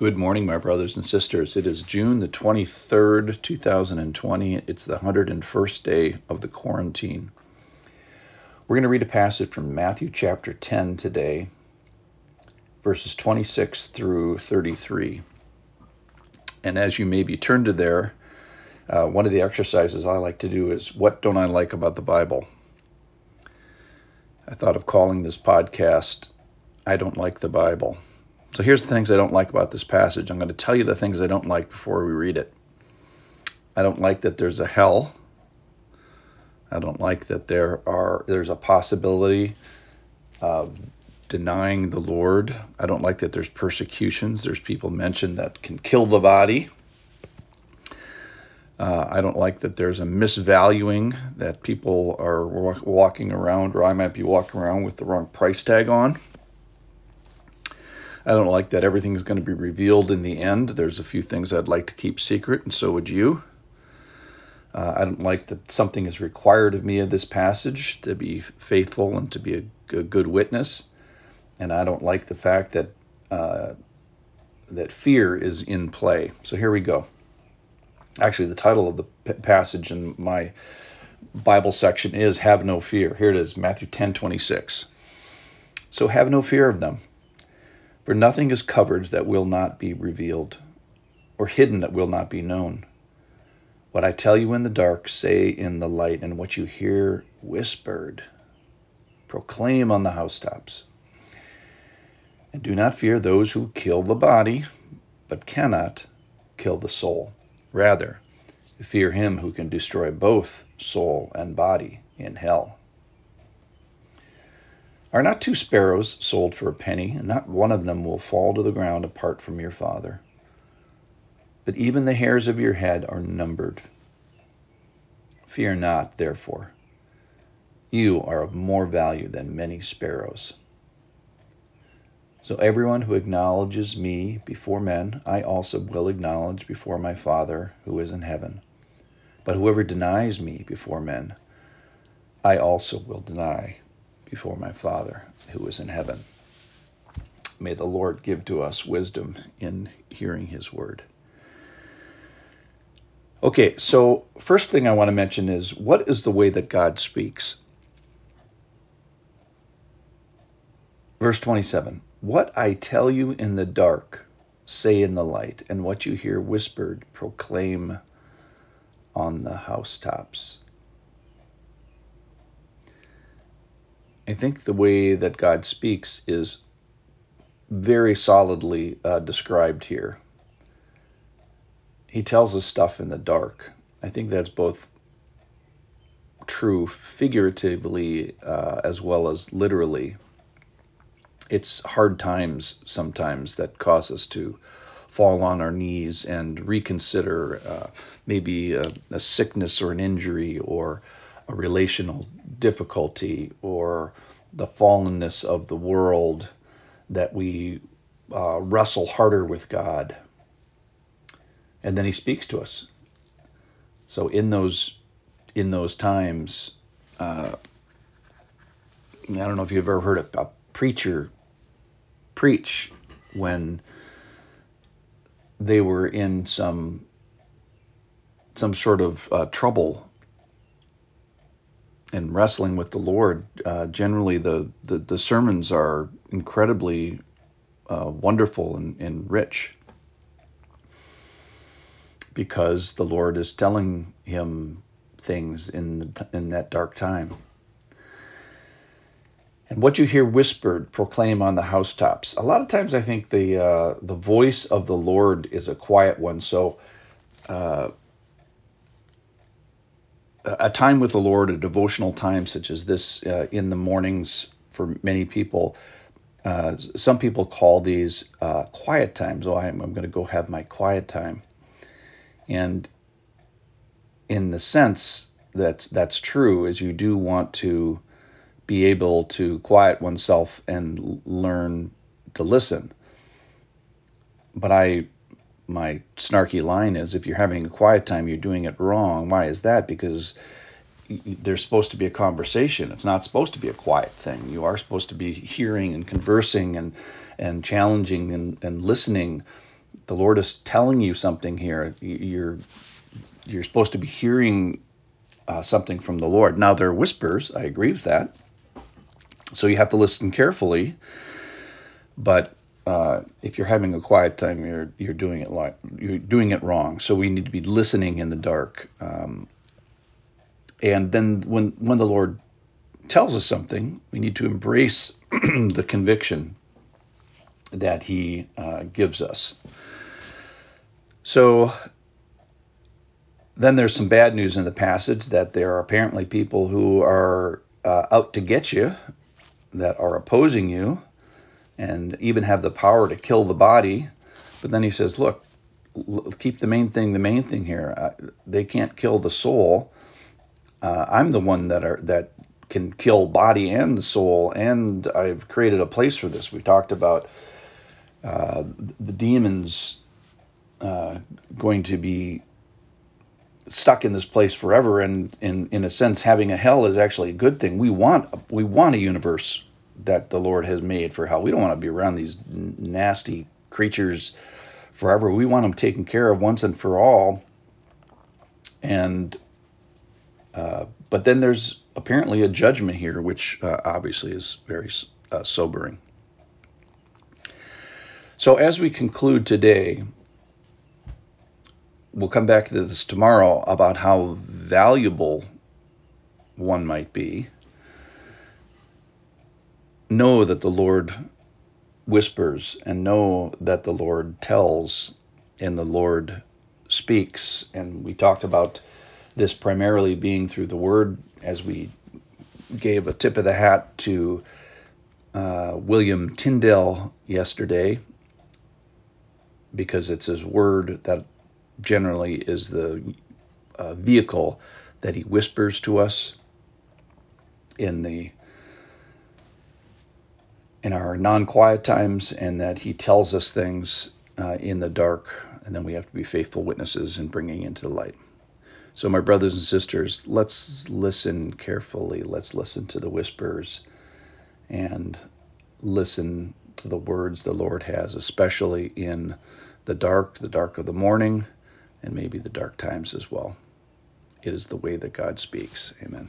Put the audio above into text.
Good morning, my brothers and sisters. It is June the 23rd, 2020. It's the 101st day of the quarantine. We're going to read a passage from Matthew chapter 10 today, verses 26 through 33. And as you maybe turn to there, uh, one of the exercises I like to do is What Don't I Like About the Bible? I thought of calling this podcast I Don't Like the Bible. So here's the things I don't like about this passage. I'm going to tell you the things I don't like before we read it. I don't like that there's a hell. I don't like that there are there's a possibility of denying the Lord. I don't like that there's persecutions. There's people mentioned that can kill the body. Uh, I don't like that there's a misvaluing that people are walking around, or I might be walking around with the wrong price tag on. I don't like that everything's going to be revealed in the end. There's a few things I'd like to keep secret, and so would you. Uh, I don't like that something is required of me of this passage to be faithful and to be a, a good witness, and I don't like the fact that uh, that fear is in play. So here we go. Actually, the title of the p- passage in my Bible section is "Have no fear." Here it is, Matthew 10:26. So have no fear of them for nothing is covered that will not be revealed, or hidden that will not be known. What I tell you in the dark, say in the light, and what you hear whispered, proclaim on the housetops. And do not fear those who kill the body, but cannot kill the soul. Rather, fear him who can destroy both soul and body in hell. Are not two sparrows sold for a penny, and not one of them will fall to the ground apart from your Father? But even the hairs of your head are numbered. Fear not, therefore. You are of more value than many sparrows. So everyone who acknowledges me before men, I also will acknowledge before my Father who is in heaven. But whoever denies me before men, I also will deny before my Father who is in heaven. May the Lord give to us wisdom in hearing his word. Okay, so first thing I want to mention is what is the way that God speaks? Verse 27 What I tell you in the dark, say in the light, and what you hear whispered, proclaim on the housetops. I think the way that God speaks is very solidly uh, described here. He tells us stuff in the dark. I think that's both true figuratively uh, as well as literally. It's hard times sometimes that cause us to fall on our knees and reconsider uh, maybe a, a sickness or an injury or a relational difficulty or the fallenness of the world that we uh, wrestle harder with God. And then He speaks to us. So in those in those times, uh, I don't know if you've ever heard a, a preacher preach when they were in some some sort of uh, trouble and wrestling with the Lord, uh, generally the, the, the, sermons are incredibly uh, wonderful and, and, rich because the Lord is telling him things in the, in that dark time. And what you hear whispered, proclaim on the housetops. A lot of times, I think the uh, the voice of the Lord is a quiet one. So uh, a time with the Lord, a devotional time such as this uh, in the mornings for many people. Uh, some people call these uh, quiet times. Oh, I'm, I'm going to go have my quiet time. And in the sense that that's true, is you do want to be able to quiet oneself and learn to listen. But I my snarky line is if you're having a quiet time, you're doing it wrong. Why is that? Because there's supposed to be a conversation. It's not supposed to be a quiet thing. You are supposed to be hearing and conversing and and challenging and, and listening the Lord is telling you something here. You're you're supposed to be hearing uh, something from the Lord. Now there are whispers. I agree with that. So you have to listen carefully. But uh, if you're having a quiet time, you're you're doing it like you're doing it wrong. So we need to be listening in the dark. Um, and then when when the Lord tells us something, we need to embrace the conviction that He uh, gives us. So then there's some bad news in the passage that there are apparently people who are uh, out to get you, that are opposing you, and even have the power to kill the body. But then he says, look, keep the main thing the main thing here. Uh, they can't kill the soul. Uh, I'm the one that are that can kill body and the soul, and I've created a place for this. We talked about uh, the demons uh, going to be stuck in this place forever and in in a sense having a hell is actually a good thing we want we want a universe that the lord has made for hell. We don't want to be around these nasty creatures forever. We want them taken care of once and for all. And uh, but then there's apparently a judgment here which uh, obviously is very uh, sobering. So as we conclude today we'll come back to this tomorrow about how valuable one might be. Know that the Lord whispers and know that the Lord tells and the Lord speaks. And we talked about this primarily being through the Word as we gave a tip of the hat to uh, William Tyndale yesterday because it's his word that generally is the uh, vehicle that he whispers to us in the in our non-quiet times and that he tells us things uh, in the dark and then we have to be faithful witnesses in bringing into the light so my brothers and sisters let's listen carefully let's listen to the whispers and listen to the words the lord has especially in the dark the dark of the morning and maybe the dark times as well. It is the way that God speaks. Amen.